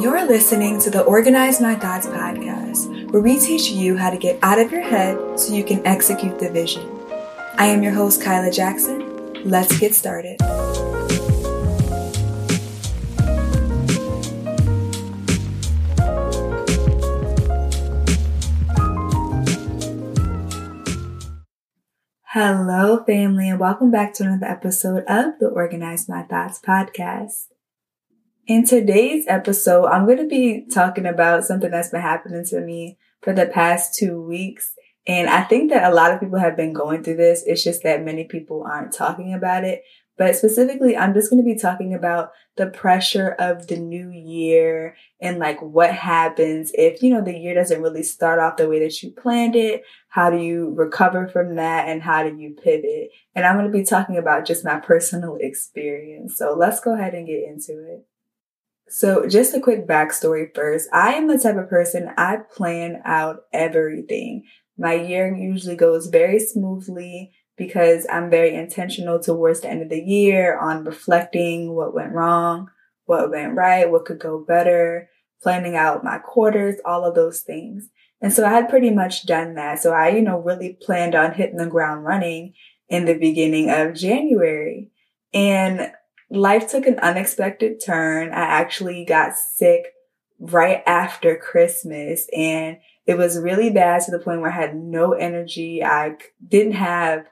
You're listening to the Organize My Thoughts podcast, where we teach you how to get out of your head so you can execute the vision. I am your host, Kylia Jackson. Let's get started. Hello, family, and welcome back to another episode of the Organize My Thoughts podcast. In today's episode, I'm going to be talking about something that's been happening to me for the past two weeks. And I think that a lot of people have been going through this. It's just that many people aren't talking about it. But specifically, I'm just going to be talking about the pressure of the new year and like what happens if, you know, the year doesn't really start off the way that you planned it. How do you recover from that and how do you pivot? And I'm going to be talking about just my personal experience. So let's go ahead and get into it. So just a quick backstory first. I am the type of person I plan out everything. My year usually goes very smoothly because I'm very intentional towards the end of the year on reflecting what went wrong, what went right, what could go better, planning out my quarters, all of those things. And so I had pretty much done that. So I, you know, really planned on hitting the ground running in the beginning of January. And life took an unexpected turn. I actually got sick right after Christmas and it was really bad to the point where I had no energy. I didn't have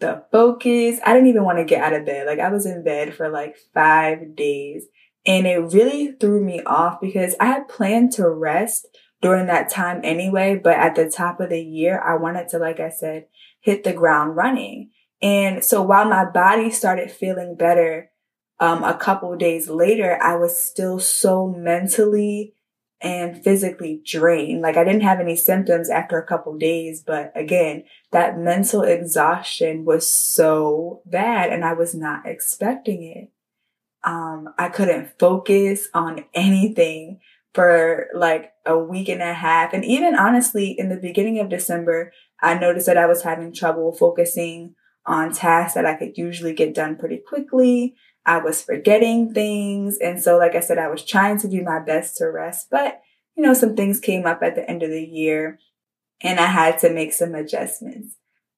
the focus. I didn't even want to get out of bed. Like I was in bed for like five days and it really threw me off because I had planned to rest during that time anyway. But at the top of the year, I wanted to, like I said, hit the ground running. And so while my body started feeling better, um, a couple days later, I was still so mentally and physically drained. Like I didn't have any symptoms after a couple days, but again, that mental exhaustion was so bad and I was not expecting it. Um, I couldn't focus on anything for like a week and a half. And even honestly, in the beginning of December, I noticed that I was having trouble focusing on tasks that I could usually get done pretty quickly. I was forgetting things. And so, like I said, I was trying to do my best to rest, but you know, some things came up at the end of the year and I had to make some adjustments.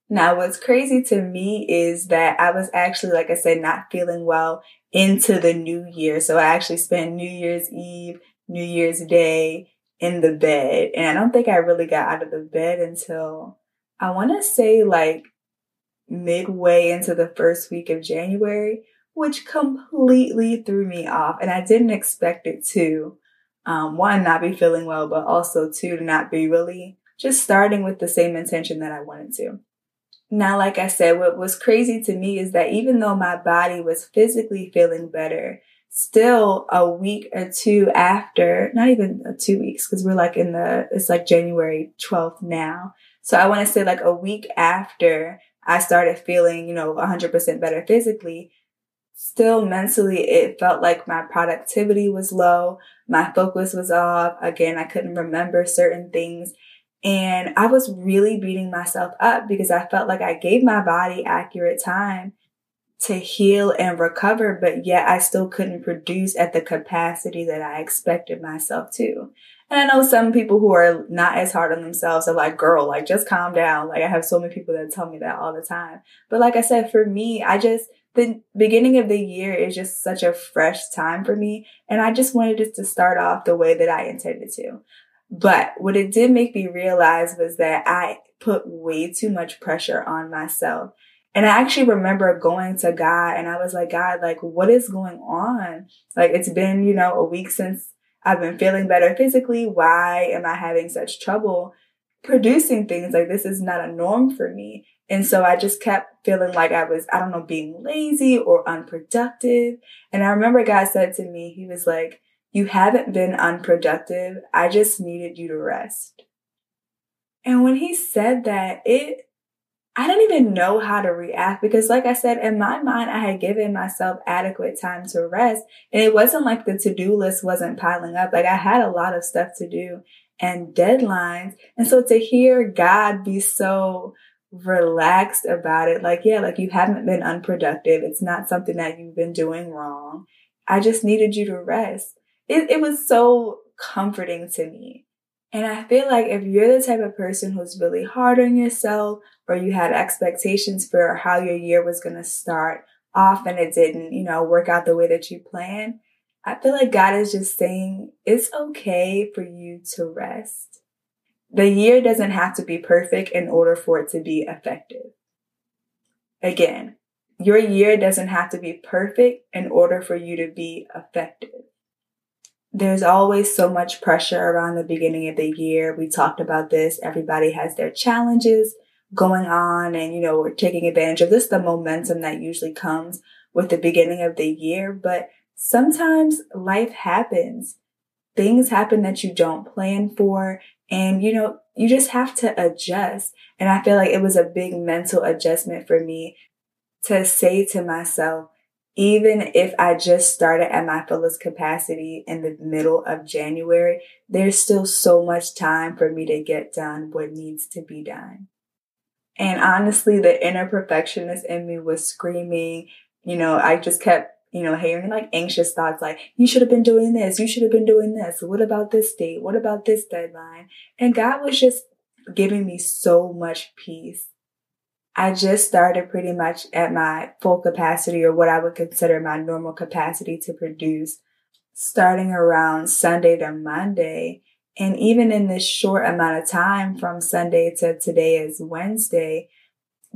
Now, what's crazy to me is that I was actually, like I said, not feeling well into the new year. So I actually spent New Year's Eve, New Year's Day in the bed. And I don't think I really got out of the bed until I want to say like midway into the first week of January which completely threw me off. And I didn't expect it to, um, one, not be feeling well, but also two, to not be really just starting with the same intention that I wanted to. Now, like I said, what was crazy to me is that even though my body was physically feeling better, still a week or two after, not even two weeks, because we're like in the, it's like January 12th now. So I want to say like a week after I started feeling, you know, 100% better physically, still mentally it felt like my productivity was low my focus was off again i couldn't remember certain things and i was really beating myself up because i felt like i gave my body accurate time to heal and recover but yet i still couldn't produce at the capacity that i expected myself to and I know some people who are not as hard on themselves are like, girl, like just calm down. Like I have so many people that tell me that all the time. But like I said, for me, I just, the beginning of the year is just such a fresh time for me. And I just wanted it to start off the way that I intended to. But what it did make me realize was that I put way too much pressure on myself. And I actually remember going to God and I was like, God, like, what is going on? Like, it's been, you know, a week since I've been feeling better physically. Why am I having such trouble producing things? Like, this is not a norm for me. And so I just kept feeling like I was, I don't know, being lazy or unproductive. And I remember God said to me, He was like, You haven't been unproductive. I just needed you to rest. And when He said that, it, I didn't even know how to react because, like I said, in my mind, I had given myself adequate time to rest. And it wasn't like the to do list wasn't piling up. Like I had a lot of stuff to do and deadlines. And so to hear God be so relaxed about it. Like, yeah, like you haven't been unproductive. It's not something that you've been doing wrong. I just needed you to rest. it, it was so comforting to me. And I feel like if you're the type of person who's really hard on yourself or you had expectations for how your year was going to start off and it didn't, you know, work out the way that you planned, I feel like God is just saying it's okay for you to rest. The year doesn't have to be perfect in order for it to be effective. Again, your year doesn't have to be perfect in order for you to be effective. There's always so much pressure around the beginning of the year. We talked about this. Everybody has their challenges going on and, you know, we're taking advantage of this, the momentum that usually comes with the beginning of the year. But sometimes life happens. Things happen that you don't plan for. And, you know, you just have to adjust. And I feel like it was a big mental adjustment for me to say to myself, even if I just started at my fullest capacity in the middle of January, there's still so much time for me to get done what needs to be done. And honestly, the inner perfectionist in me was screaming. You know, I just kept, you know, hearing like anxious thoughts like, you should have been doing this. You should have been doing this. What about this date? What about this deadline? And God was just giving me so much peace I just started pretty much at my full capacity or what I would consider my normal capacity to produce starting around Sunday to Monday. And even in this short amount of time from Sunday to today is Wednesday,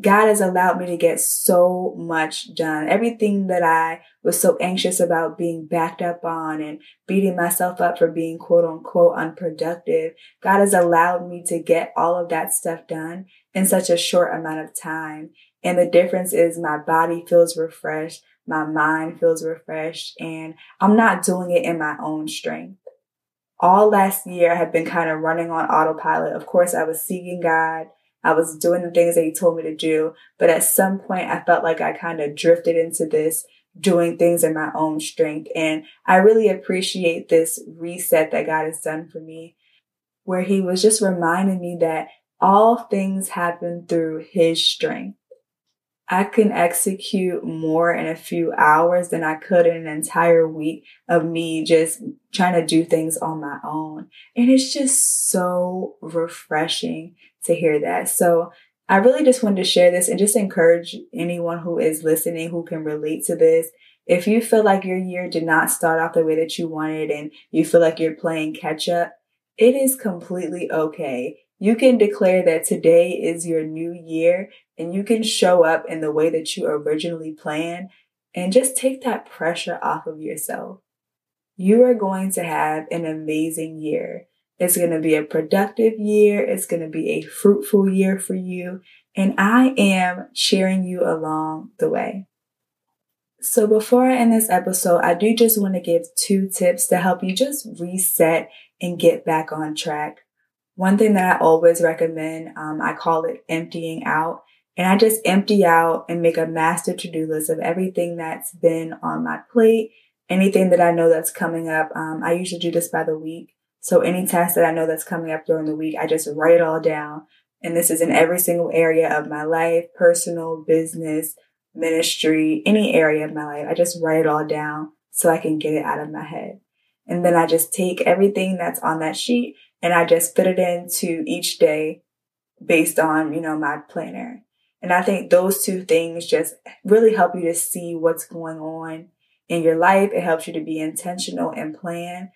God has allowed me to get so much done. Everything that I was so anxious about being backed up on and beating myself up for being quote unquote unproductive. God has allowed me to get all of that stuff done in such a short amount of time. And the difference is my body feels refreshed. My mind feels refreshed and I'm not doing it in my own strength. All last year I had been kind of running on autopilot. Of course, I was seeking God. I was doing the things that he told me to do. But at some point, I felt like I kind of drifted into this doing things in my own strength. And I really appreciate this reset that God has done for me, where he was just reminding me that all things happen through his strength. I can execute more in a few hours than I could in an entire week of me just trying to do things on my own. And it's just so refreshing to hear that. So I really just wanted to share this and just encourage anyone who is listening who can relate to this. If you feel like your year did not start off the way that you wanted and you feel like you're playing catch up, it is completely okay. You can declare that today is your new year and you can show up in the way that you originally planned and just take that pressure off of yourself. You are going to have an amazing year. It's going to be a productive year. It's going to be a fruitful year for you. And I am cheering you along the way. So before I end this episode, I do just want to give two tips to help you just reset and get back on track. One thing that I always recommend, um, I call it emptying out. And I just empty out and make a master to-do list of everything that's been on my plate, anything that I know that's coming up. Um, I usually do this by the week. So any task that I know that's coming up during the week, I just write it all down. And this is in every single area of my life, personal, business, ministry, any area of my life. I just write it all down so I can get it out of my head. And then I just take everything that's on that sheet and I just fit it into each day based on, you know, my planner. And I think those two things just really help you to see what's going on in your life. It helps you to be intentional and plan.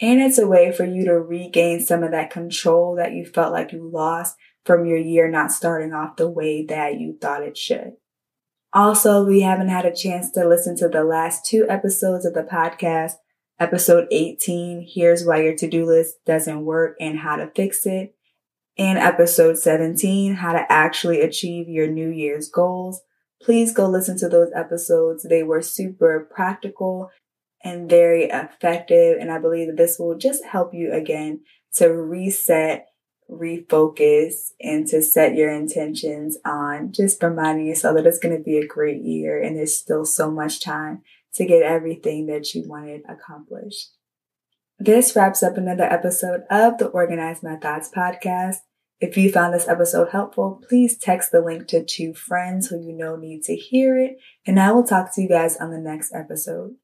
And it's a way for you to regain some of that control that you felt like you lost from your year not starting off the way that you thought it should. Also, we haven't had a chance to listen to the last two episodes of the podcast. Episode 18, Here's Why Your To-Do List Doesn't Work and How to Fix It. And episode 17, How to Actually Achieve Your New Year's Goals. Please go listen to those episodes. They were super practical and very effective. And I believe that this will just help you again to reset, refocus, and to set your intentions on just reminding yourself that it's going to be a great year and there's still so much time to get everything that you wanted accomplished. This wraps up another episode of the Organize My Thoughts podcast. If you found this episode helpful, please text the link to two friends who you know need to hear it, and I will talk to you guys on the next episode.